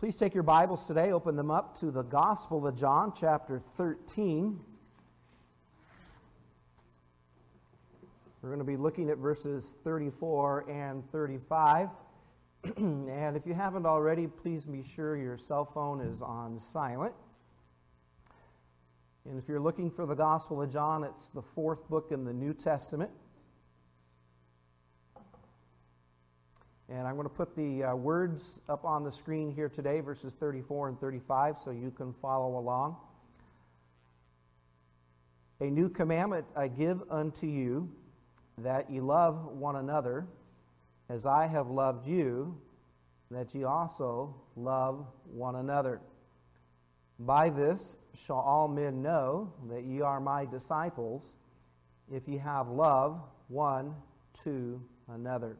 Please take your Bibles today, open them up to the Gospel of John, chapter 13. We're going to be looking at verses 34 and 35. and if you haven't already, please be sure your cell phone is on silent. And if you're looking for the Gospel of John, it's the fourth book in the New Testament. And I'm going to put the uh, words up on the screen here today, verses 34 and 35, so you can follow along. A new commandment I give unto you, that ye love one another, as I have loved you, that ye also love one another. By this shall all men know that ye are my disciples, if ye have love one to another.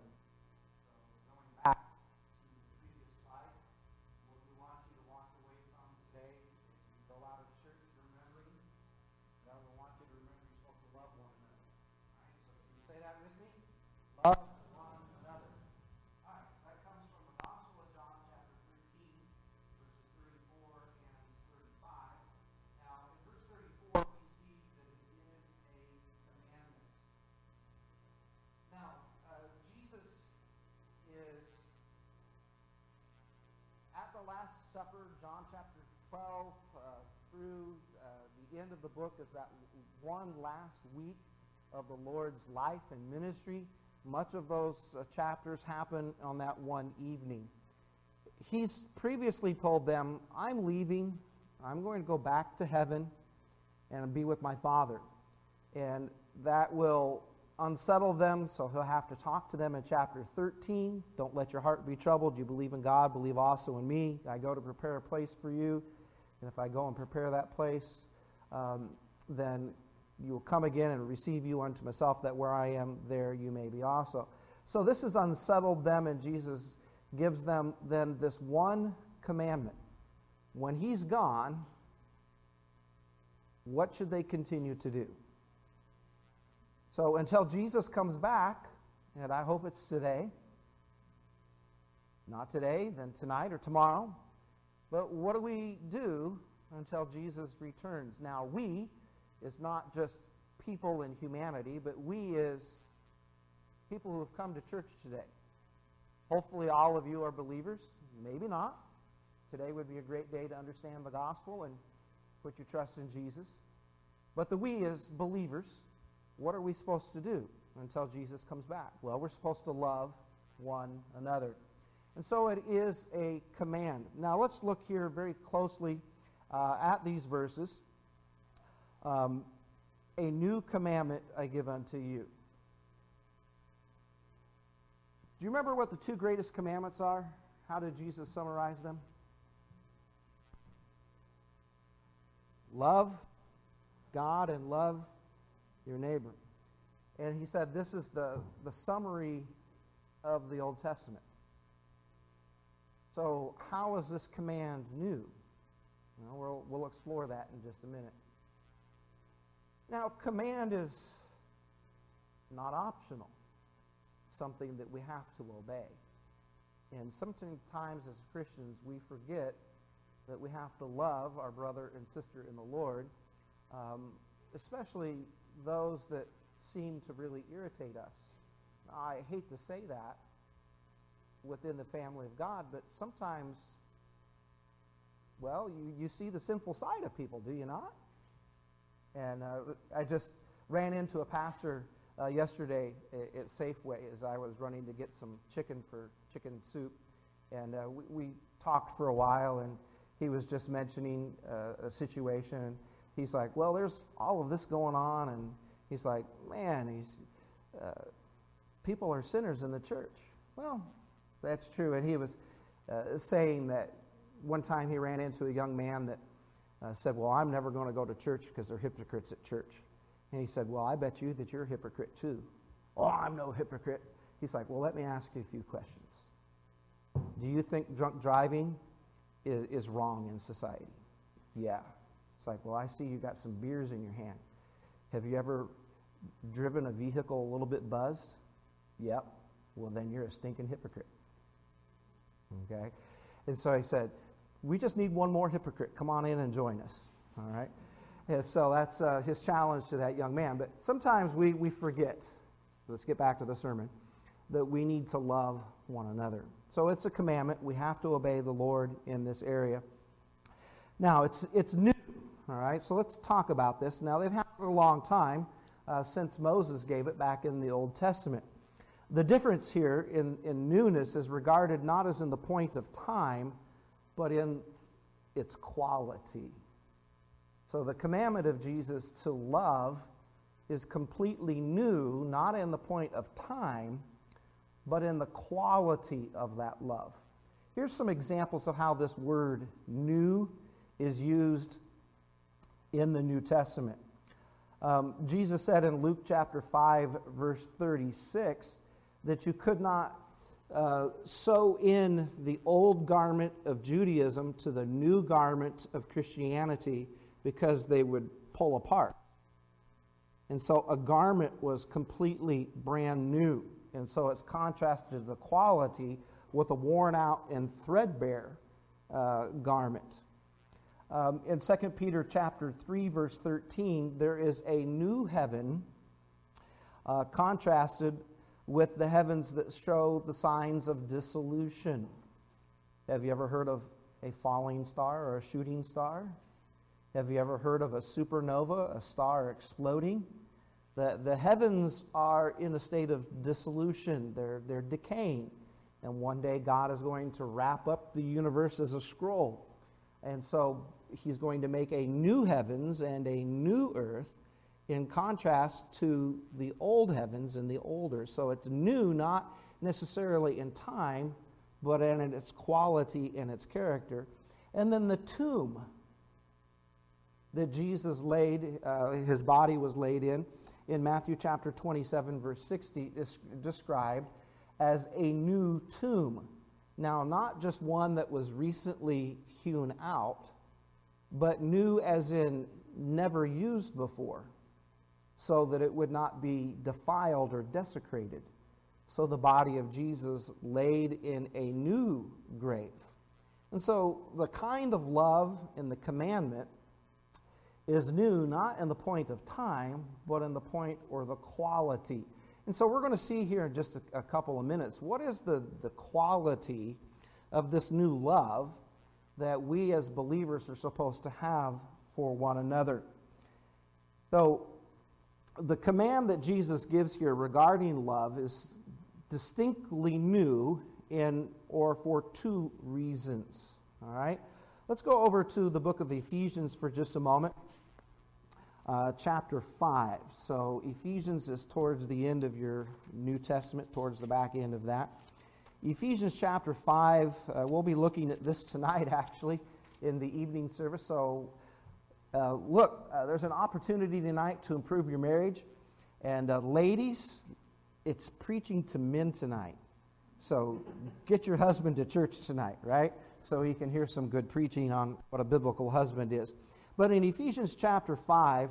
Supper, John chapter 12 uh, through uh, the end of the book is that one last week of the Lord's life and ministry. Much of those uh, chapters happen on that one evening. He's previously told them, I'm leaving. I'm going to go back to heaven and be with my Father. And that will unsettle them, so he'll have to talk to them in chapter 13. Don't let your heart be troubled. You believe in God, believe also in me. I go to prepare a place for you. And if I go and prepare that place, um, then you will come again and receive you unto myself, that where I am, there you may be also. So this has unsettled them, and Jesus gives them then this one commandment. When he's gone, what should they continue to do? So until Jesus comes back, and I hope it's today, not today, then tonight or tomorrow, but what do we do until Jesus returns? Now, we is not just people in humanity, but we is people who have come to church today. Hopefully, all of you are believers. Maybe not. Today would be a great day to understand the gospel and put your trust in Jesus. But the we is believers what are we supposed to do until Jesus comes back? Well, we're supposed to love one another. And so it is a command. Now let's look here very closely uh, at these verses. Um, a new commandment I give unto you. Do you remember what the two greatest commandments are? How did Jesus summarize them? Love God and love your neighbor. And he said this is the, the summary of the Old Testament. So, how is this command new? Well, we'll, we'll explore that in just a minute. Now, command is not optional, something that we have to obey. And sometimes as Christians, we forget that we have to love our brother and sister in the Lord, um, especially those that seem to really irritate us. I hate to say that within the family of God, but sometimes, well, you, you see the sinful side of people, do you not? And uh, I just ran into a pastor uh, yesterday at, Safeway as I was running to get some chicken for chicken soup. And uh, we, we, talked for a while, and he was just mentioning uh, a situation he's like, well, there's all of this going on, and he's like, man, he's uh, people are sinners in the church. Well, that's true, and he was uh, saying that one time he ran into a young man that uh, said, well, I'm never going to go to church because they're hypocrites at church. And he said, well, I bet you that you're a hypocrite too. Oh, I'm no hypocrite. He's like, well, let me ask you a few questions. Do you think drunk driving is, is wrong in society? Yeah. It's like, well, I see you got some beers in your hand. Have you ever driven a vehicle a little bit buzzed? Yep. Well, then you're a stinking hypocrite. Okay? And so I said, we just need one more hypocrite. Come on in and join us. All right? And so that's uh, his challenge to that young man. But sometimes we, we forget, let's get back to the sermon, that we need to love one another. So it's a commandment. We have to obey the Lord in this area. Now, it's, it's new, all right? So let's talk about this. Now, they've had it for a long time uh, since Moses gave it back in the Old Testament. The difference here in, in newness is regarded not as in the point of time, but in its quality. So the commandment of Jesus to love is completely new, not in the point of time, but in the quality of that love. Here's some examples of how this word new is used in the New Testament. Um, Jesus said in Luke chapter 5, verse 36, that you could not uh, sew in the old garment of Judaism to the new garment of Christianity because they would pull apart. And so a garment was completely brand new. And so it's contrasted the quality with a worn out and threadbare uh, garment. Um, in 2 Peter chapter 3, verse 13, there is a new heaven uh, contrasted with the heavens that show the signs of dissolution. Have you ever heard of a falling star or a shooting star? Have you ever heard of a supernova, a star exploding? The, the heavens are in a state of dissolution, they're, they're decaying. And one day God is going to wrap up the universe as a scroll. And so he's going to make a new heavens and a new earth in contrast to the old heavens and the older. So it's new, not necessarily in time, but in its quality and its character. And then the tomb that Jesus laid, uh, his body was laid in, in Matthew chapter 27, verse 60, is described as a new tomb. Now, not just one that was recently hewn out, but new as in never used before, so that it would not be defiled or desecrated. So the body of Jesus laid in a new grave. And so the kind of love in the commandment is new, not in the point of time, but in the point or the quality. And so we're going to see here in just a, a couple of minutes what is the, the quality of this new love that we as believers are supposed to have for one another. So, the command that Jesus gives here regarding love is distinctly new in or for two reasons. All right? Let's go over to the book of Ephesians for just a moment uh, chapter 5. So, Ephesians is towards the end of your New Testament, towards the back end of that. Ephesians chapter 5, uh, we'll be looking at this tonight, actually, in the evening service. So, uh, look, uh, there's an opportunity tonight to improve your marriage. And, uh, ladies, it's preaching to men tonight. So, get your husband to church tonight, right? So he can hear some good preaching on what a biblical husband is. But in Ephesians chapter 5,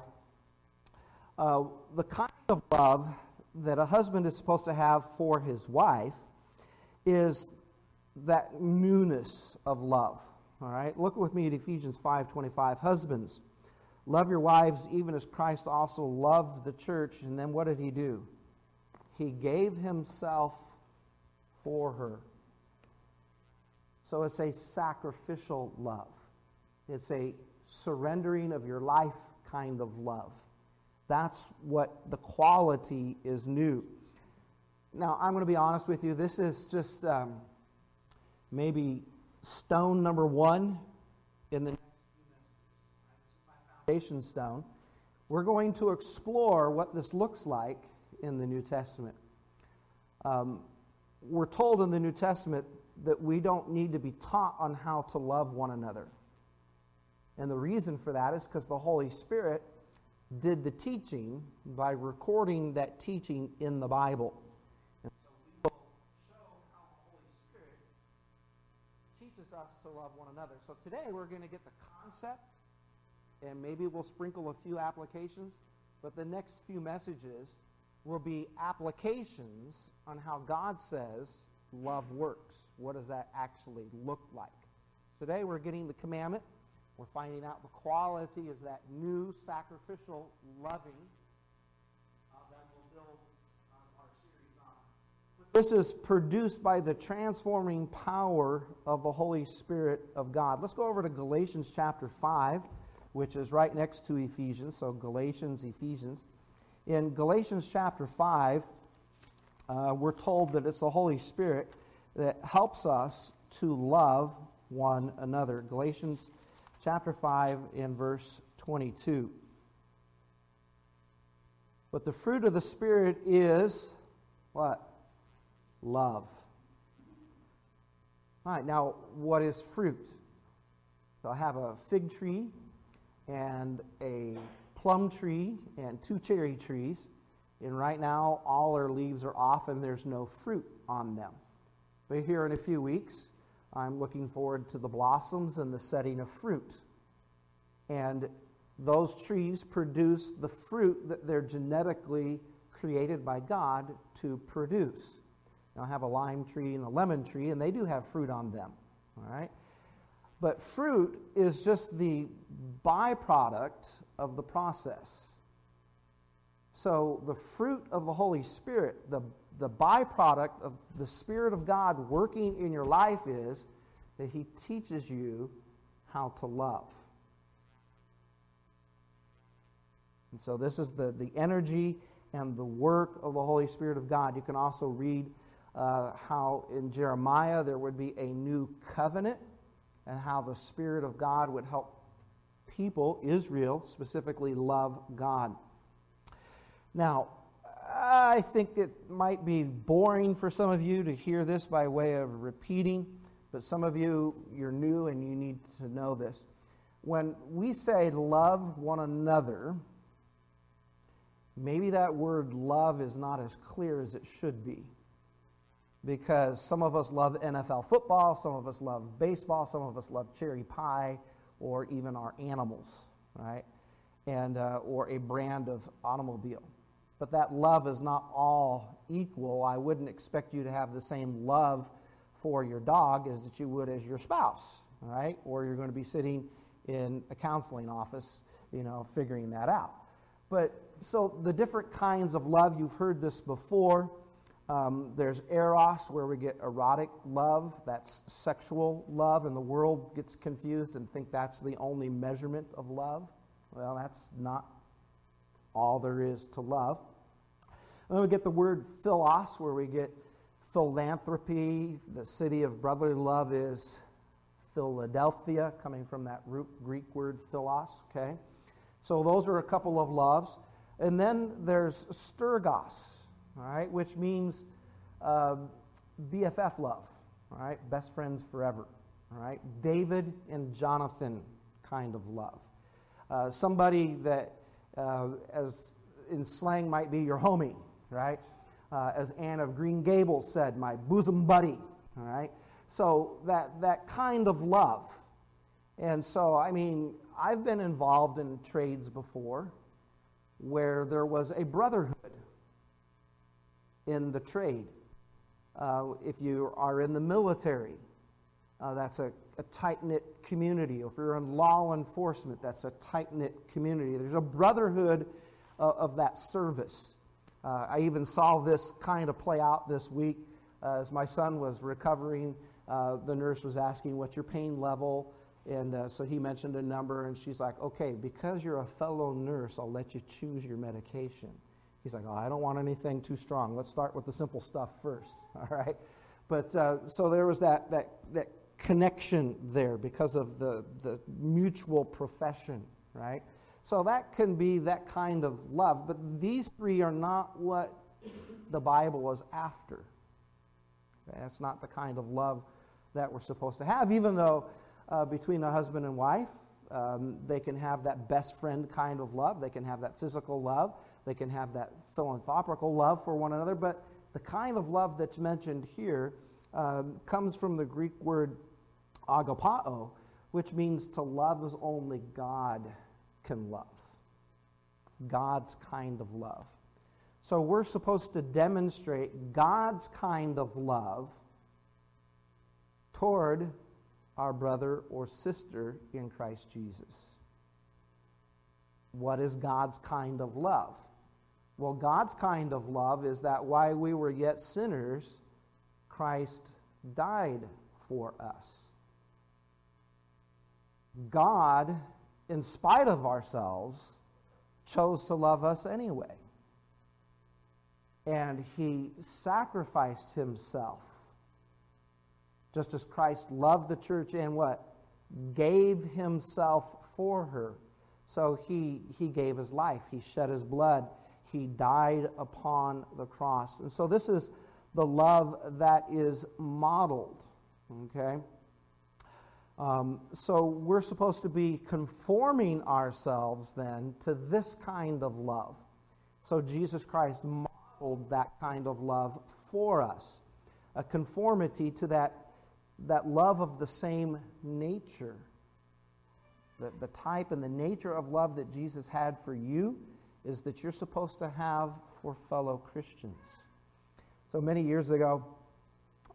uh, the kind of love that a husband is supposed to have for his wife is that newness of love. All right? Look with me at Ephesians 5:25. Husbands, love your wives even as Christ also loved the church, and then what did he do? He gave himself for her. So it's a sacrificial love. It's a surrendering of your life kind of love. That's what the quality is new. Now, I'm going to be honest with you. This is just um, maybe stone number one in the foundation stone. We're going to explore what this looks like in the New Testament. Um, we're told in the New Testament that we don't need to be taught on how to love one another. And the reason for that is because the Holy Spirit did the teaching by recording that teaching in the Bible. And so we will show how the Holy Spirit teaches us to love one another. So today we're going to get the concept, and maybe we'll sprinkle a few applications, but the next few messages will be applications on how God says love works. What does that actually look like? Today we're getting the commandment. We're finding out the quality is that new sacrificial loving uh, that we'll build our series on. This is produced by the transforming power of the Holy Spirit of God. Let's go over to Galatians chapter 5, which is right next to Ephesians. So, Galatians, Ephesians. In Galatians chapter 5, uh, we're told that it's the Holy Spirit that helps us to love one another. Galatians chapter 5 in verse 22. But the fruit of the Spirit is what? Love. All right, now what is fruit? So I have a fig tree and a plum tree and two cherry trees. And right now, all their leaves are off and there's no fruit on them. But here in a few weeks, I'm looking forward to the blossoms and the setting of fruit. And those trees produce the fruit that they're genetically created by God to produce. Now, I have a lime tree and a lemon tree, and they do have fruit on them. All right? But fruit is just the byproduct of the process. So, the fruit of the Holy Spirit, the, the byproduct of the Spirit of God working in your life is that He teaches you how to love. And so, this is the, the energy and the work of the Holy Spirit of God. You can also read uh, how in Jeremiah there would be a new covenant and how the Spirit of God would help people, Israel specifically, love God. Now, I think it might be boring for some of you to hear this by way of repeating, but some of you, you're new and you need to know this. When we say love one another, maybe that word love is not as clear as it should be. Because some of us love NFL football, some of us love baseball, some of us love cherry pie, or even our animals, right? And, uh, or a brand of automobile but that love is not all equal. I wouldn't expect you to have the same love for your dog as that you would as your spouse, right? Or you're going to be sitting in a counseling office, you know, figuring that out. But so the different kinds of love, you've heard this before. Um, there's eros, where we get erotic love. That's sexual love, and the world gets confused and think that's the only measurement of love. Well, that's not all there is to love. And then we get the word philos, where we get philanthropy. The city of brotherly love is Philadelphia, coming from that root Greek word philos, okay? So those are a couple of loves. And then there's Sturgos, all right, which means uh, BFF love, all right, best friends forever, all right, David and Jonathan kind of love. Uh, somebody that, uh, as in slang, might be your homie, right? Uh, as Anne of Green Gables said, my bosom buddy, all right? So that, that kind of love. And so, I mean, I've been involved in trades before where there was a brotherhood in the trade. Uh, if you are in the military, uh, that's a, a tight knit community. If you're in law enforcement, that's a tight knit community. There's a brotherhood uh, of that service. Uh, I even saw this kind of play out this week uh, as my son was recovering. The nurse was asking, What's your pain level? And so he mentioned a number, and she's like, Okay, because you're a fellow nurse, I'll let you choose your medication. He's like, Oh, I don't want anything too strong. Let's start with the simple stuff first. All right? But uh, so there was that, that, that connection there because of the, the mutual profession, right? So that can be that kind of love. But these three are not what the Bible is after. That's not the kind of love that we're supposed to have, even though uh, between a husband and wife, um, they can have that best friend kind of love. They can have that physical love. They can have that philanthropical love for one another. But the kind of love that's mentioned here um, comes from the Greek word agapao, which means to love as only God can love. God's kind of love. So we're supposed to demonstrate God's kind of love toward our brother or sister in Christ Jesus. What is God's kind of love? Well, God's kind of love is that while we were yet sinners, Christ died for us. God, in spite of ourselves, chose to love us anyway. And he sacrificed himself. Just as Christ loved the church and what? Gave himself for her. So he, he gave his life, he shed his blood, he died upon the cross. And so this is the love that is modeled. Okay? Um, so we're supposed to be conforming ourselves then to this kind of love. So Jesus Christ modeled that kind of love for us, a conformity to that, that love of the same nature. The, the type and the nature of love that Jesus had for you is that you're supposed to have for fellow Christians. So many years ago,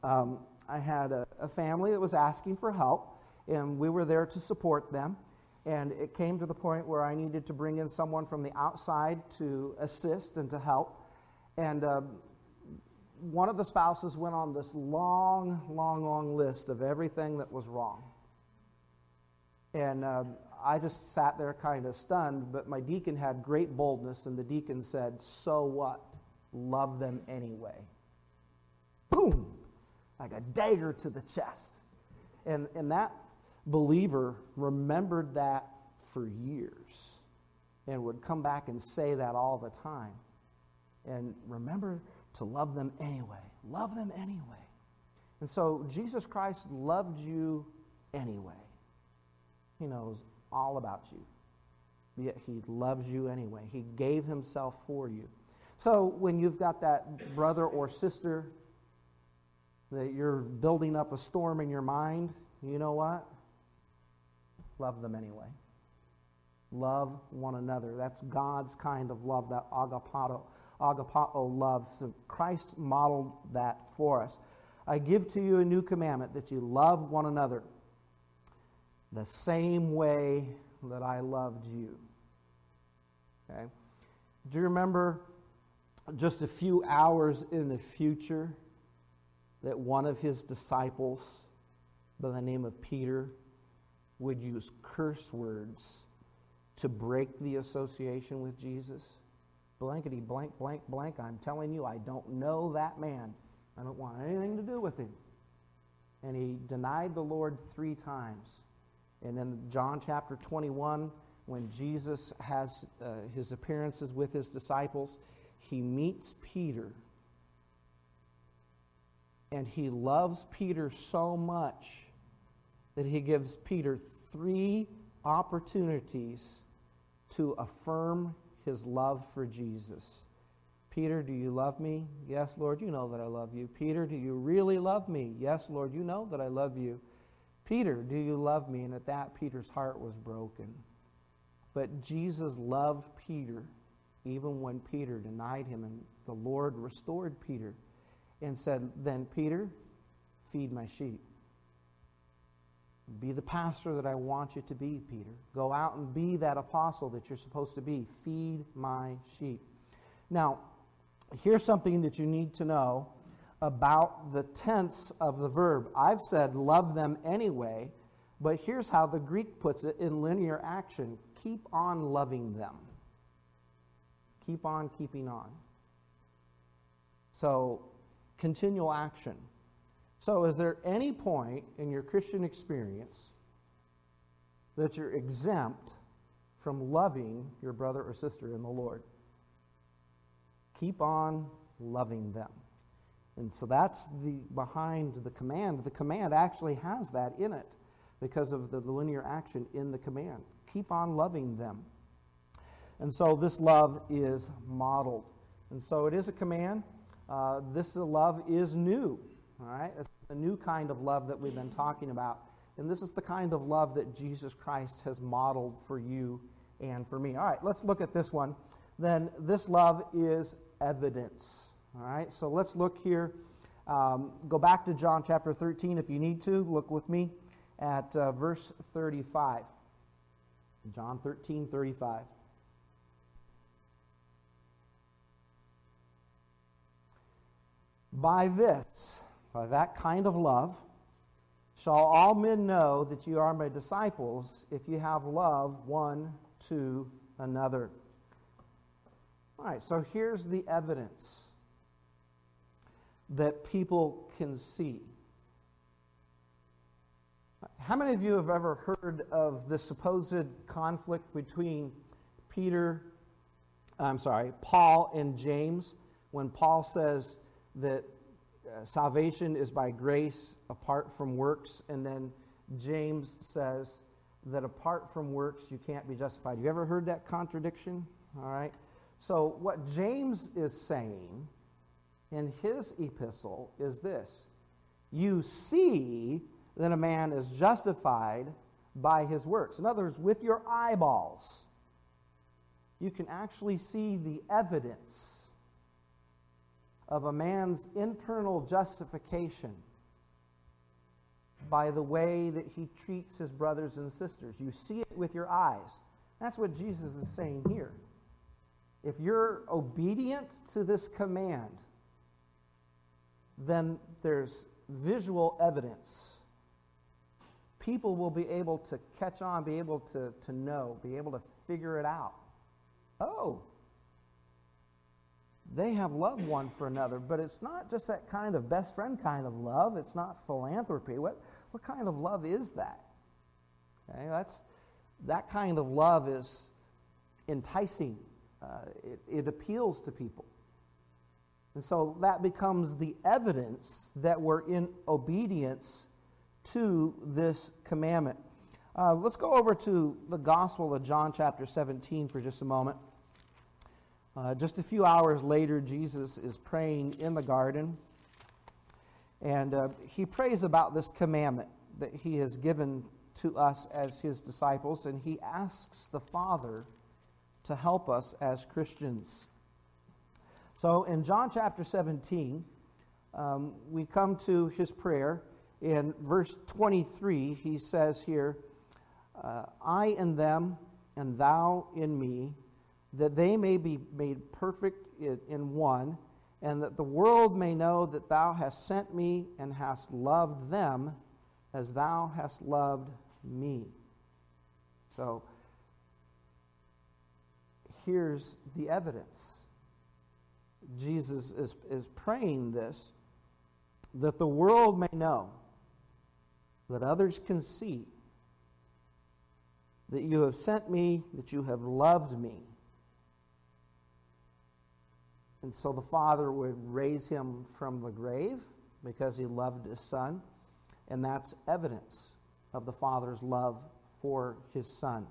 um, I had a, a family that was asking for help and we were there to support them. And it came to the point where I needed to bring in someone from the outside to assist and to help. And uh, one of the spouses went on this long, long, long list of everything that was wrong. And uh, I just sat there kind of stunned, but my deacon had great boldness, and the deacon said, So what? Love them anyway. Boom! Like a dagger to the chest. And, and that believer remembered that for years and would come back and say that all the time. And remember to love them anyway. Love them anyway. And so Jesus Christ loved you anyway. He knows all about you. Yet he loves you anyway. He gave himself for you. So when you've got that brother or sister that you're building up a storm in your mind, you know what? love them anyway. Love one another. That's God's kind of love, that agapao, agapao love. So Christ modeled that for us. I give to you a new commandment that you love one another the same way that I loved you. Okay? Do you remember just a few hours in the future that one of his disciples by the name of Peter would use curse words to break the association with Jesus? Blankety blank, blank, blank. I'm telling you, I don't know that man. I don't want anything to do with him. And he denied the Lord three times. And in John chapter 21, when Jesus has uh, his appearances with his disciples, he meets Peter. And he loves Peter so much that he gives Peter three opportunities to affirm his love for Jesus. Peter, do you love me? Yes, Lord, you know that I love you. Peter, do you really love me? Yes, Lord, you know that I love you. Peter, do you love me? And at that, Peter's heart was broken. But Jesus loved Peter even when Peter denied him, and the Lord restored Peter and said, Then, Peter, feed my sheep. Be the pastor that I want you to be, Peter. Go out and be that apostle that you're supposed to be. Feed my sheep. Now, here's something that you need to know about the tense of the verb. I've said love them anyway, but here's how the Greek puts it in linear action keep on loving them. Keep on keeping on. So, continual action. So, is there any point in your Christian experience that you're exempt from loving your brother or sister in the Lord? Keep on loving them. And so that's the behind the command. The command actually has that in it because of the linear action in the command. Keep on loving them. And so this love is modeled. And so it is a command. Uh, this love is new. All right? It's a new kind of love that we've been talking about. And this is the kind of love that Jesus Christ has modeled for you and for me. All right, let's look at this one. Then this love is evidence. All right, so let's look here. Um, go back to John chapter 13 if you need to. Look with me at uh, verse 35. John 13, 35. By this, by that kind of love, shall all men know that you are my disciples if you have love one to another. All right, so here's the evidence that people can see. How many of you have ever heard of the supposed conflict between Peter, I'm sorry, Paul and James, when Paul says that uh, salvation is by grace apart from works, and then James says that apart from works you can't be justified. You ever heard that contradiction? All right. So, what James is saying in his epistle is this You see that a man is justified by his works. In other words, with your eyeballs, you can actually see the evidence of a man's internal justification by the way that he treats his brothers and sisters. You see it with your eyes. That's what Jesus is saying here. If you're obedient to this command, then there's visual evidence. People will be able to catch on, be able to, to know, be able to figure it out. Oh, they have love one for another, but it's not just that kind of best friend kind of love. It's not philanthropy. What, what kind of love is that? Okay, that's, that kind of love is enticing uh, it, it appeals to people. And so that becomes the evidence that we're in obedience to this commandment. Uh, let's go over to the Gospel of John, chapter 17, for just a moment. Uh, just a few hours later, Jesus is praying in the garden, and uh, he prays about this commandment that he has given to us as his disciples, and he asks the Father to help us as Christians. So in John chapter 17, um, we come to his prayer. In verse 23, he says here, uh, I in them, and thou in me, that they may be made perfect in, in one, and that the world may know that thou hast sent me and hast loved them as thou hast loved me. So, here's the evidence. Jesus is, is praying this that the world may know, that others can see that you have sent me, that you have loved me. And so the Father would raise him from the grave because he loved his Son. And that's evidence of the Father's love for his Son.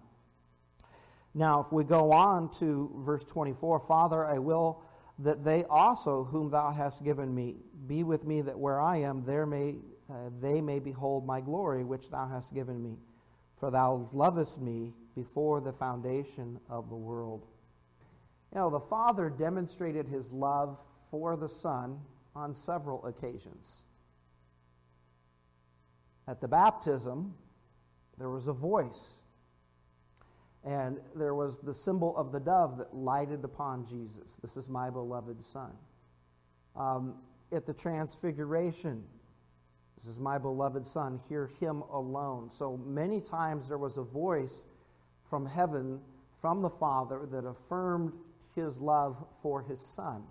Now, if we go on to verse 24, Father, I will that they also, whom thou hast given me, be with me, that where I am, there may, uh, they may behold my glory, which thou hast given me. For thou lovest me before the foundation of the world. You know, the Father demonstrated his love for the Son on several occasions. At the baptism, there was a voice and there was the symbol of the dove that lighted upon Jesus. This is my beloved Son. Um, at the transfiguration, this is my beloved Son, hear him alone. So many times there was a voice from heaven, from the Father, that affirmed his love for his Son.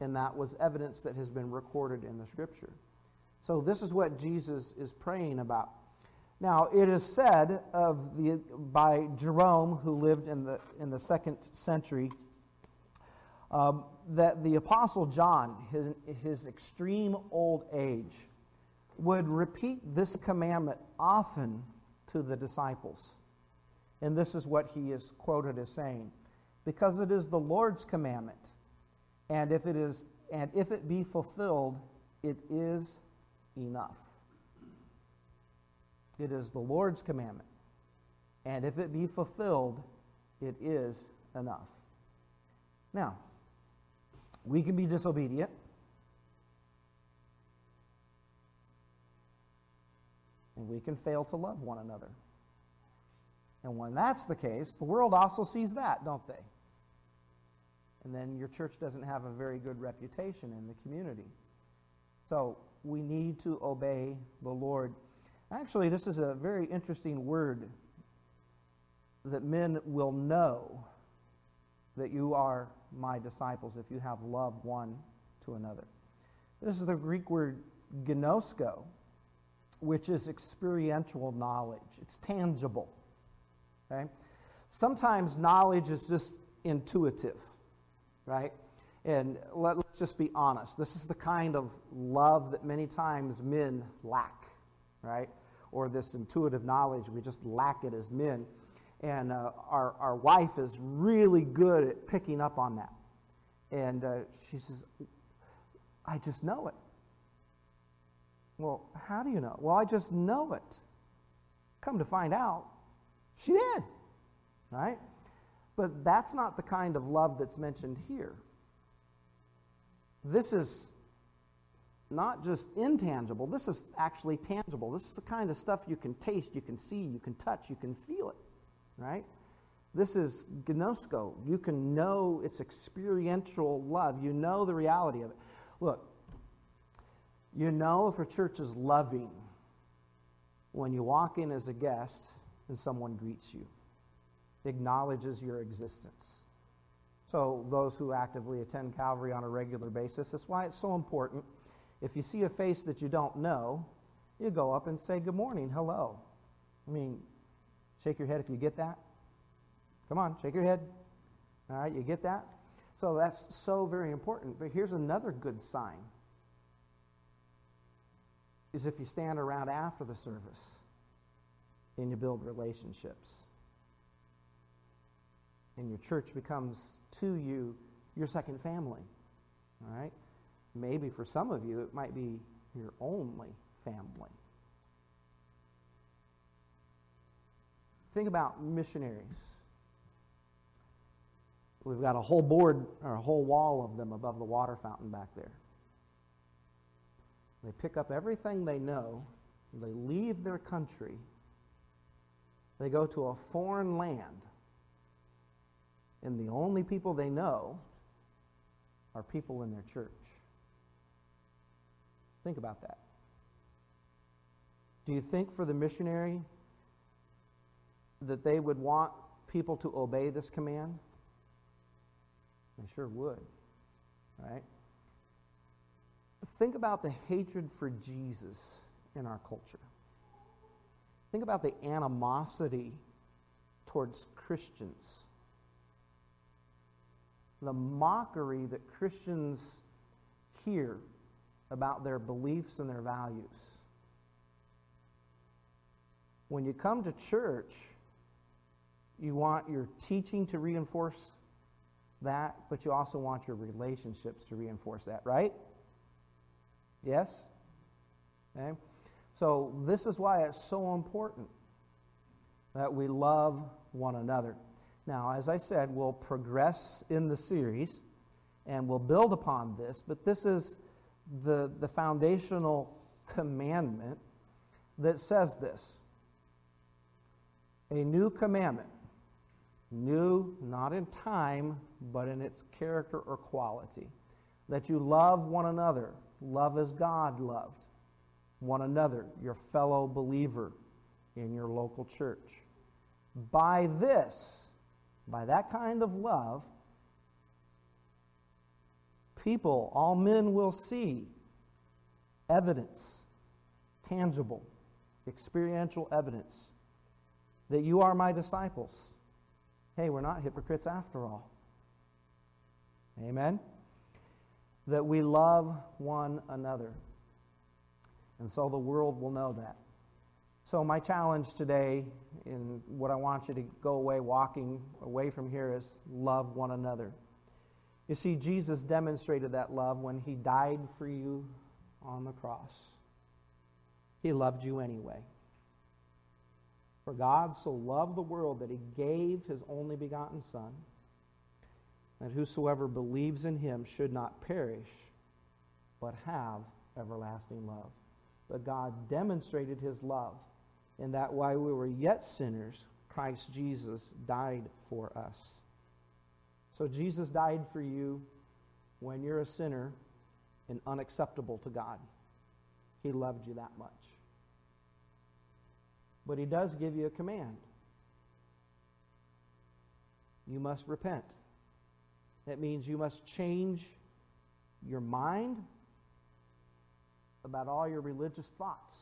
And that was evidence that has been recorded in the Scripture. So this is what Jesus is praying about. Now, it is said of the, by Jerome, who lived in the, in the second century, um, that the Apostle John, his, his extreme old age, would repeat this commandment often to the disciples. And this is what he is quoted as saying because it is the Lord's commandment, and if it, is, and if it be fulfilled, it is enough. It is the Lord's commandment. And if it be fulfilled, it is enough. Now, we can be disobedient. and we can fail to love one another. And when that's the case, the world also sees that, don't they? And then your church doesn't have a very good reputation in the community. So we need to obey the Lord. Actually, this is a very interesting word that men will know that you are my disciples if you have love one to another. This is the Greek word gnosko, which is experiential knowledge. It's tangible. Okay? Sometimes knowledge is just intuitive, right? And let, us just be honest. This is the kind of love that many times men lack, right? Or this intuitive knowledge, we just lack it as men. And uh, our, our wife is really good at picking up on that. And uh, she says, I just know it. Well, how do you know? Well, I just know it. Come to find out, she did, right? But that's not the kind of love that's mentioned here. This is not just intangible, this is actually tangible. This is the kind of stuff you can taste, you can see, you can touch, you can feel it, right? This is gnosko. You can know its experiential love. You know the reality of it. Look, you know if a church is loving when you walk in as a guest and someone greets you, acknowledges your existence. So, those who actively attend Calvary on a regular basis, that's why it's so important. If you see a face that you don't know, you go up and say, Good morning, hello. I mean, shake your head if you get that. Come on, shake your head. All right, you get that? So that's so very important. But here's another good sign is if you stand around after the service and you build relationships. And your church becomes to you your second family. All right? Maybe for some of you, it might be your only family. Think about missionaries. We've got a whole board or a whole wall of them above the water fountain back there. They pick up everything they know, they leave their country, they go to a foreign land, and the only people they know are people in their church. Think about that. Do you think for the missionary that they would want people to obey this command? They sure would, right? Think about the hatred for Jesus in our culture. Think about the animosity towards Christians. The mockery that Christians hear about their beliefs and their values. When you come to church, you want your teaching to reinforce that, but you also want your relationships to reinforce that, right? Yes? Okay? So, this is why it's so important that we love one another. Now, as I said, we'll progress in the series and we'll build upon this, but this is the, the foundational commandment that says this. A new commandment, new not in time, but in its character or quality, that you love one another. Love as God loved one another, your fellow believer in your local church. By this, by that kind of love, people, all men will see evidence, tangible, experiential evidence that you are my disciples. Hey, we're not hypocrites after all. Amen? that we love one another. And so the world will know that. So, my challenge today, and what I want you to go away walking away from here, is love one another. You see, Jesus demonstrated that love when he died for you on the cross. He loved you anyway. For God so loved the world that he gave his only begotten Son that whosoever believes in him should not perish, but have everlasting love. but God demonstrated his love in that while we were yet sinners, Christ Jesus died for us. So Jesus died for you when you're a sinner and unacceptable to God. He loved you that much. But he does give you a command. You must repent. That means you must change your mind about all your religious thoughts.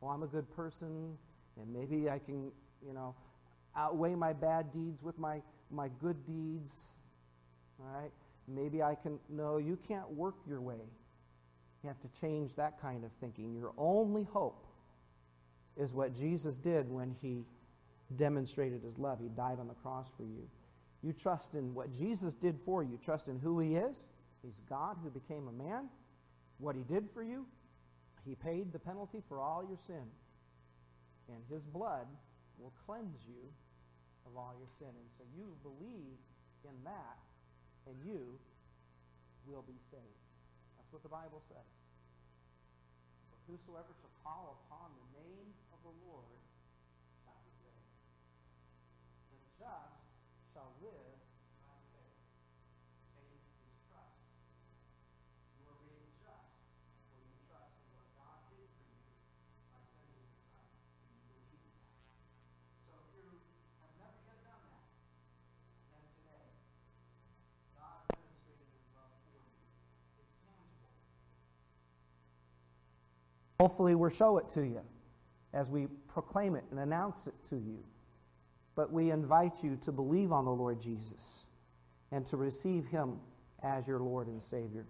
Well, I'm a good person, and maybe I can, you know, outweigh my bad deeds with my, my good deeds. All right? Maybe I can. No, you can't work your way. You have to change that kind of thinking. Your only hope is what Jesus did when he demonstrated his love. He died on the cross for you. You trust in what Jesus did for you. Trust in who he is. He's God who became a man. What he did for you. He paid the penalty for all your sin. And his blood will cleanse you of all your sin. And so you believe in that, and you will be saved. That's what the Bible says. For whosoever shall call upon the name of the Lord Hopefully, we'll show it to you as we proclaim it and announce it to you. But we invite you to believe on the Lord Jesus and to receive Him as your Lord and Savior.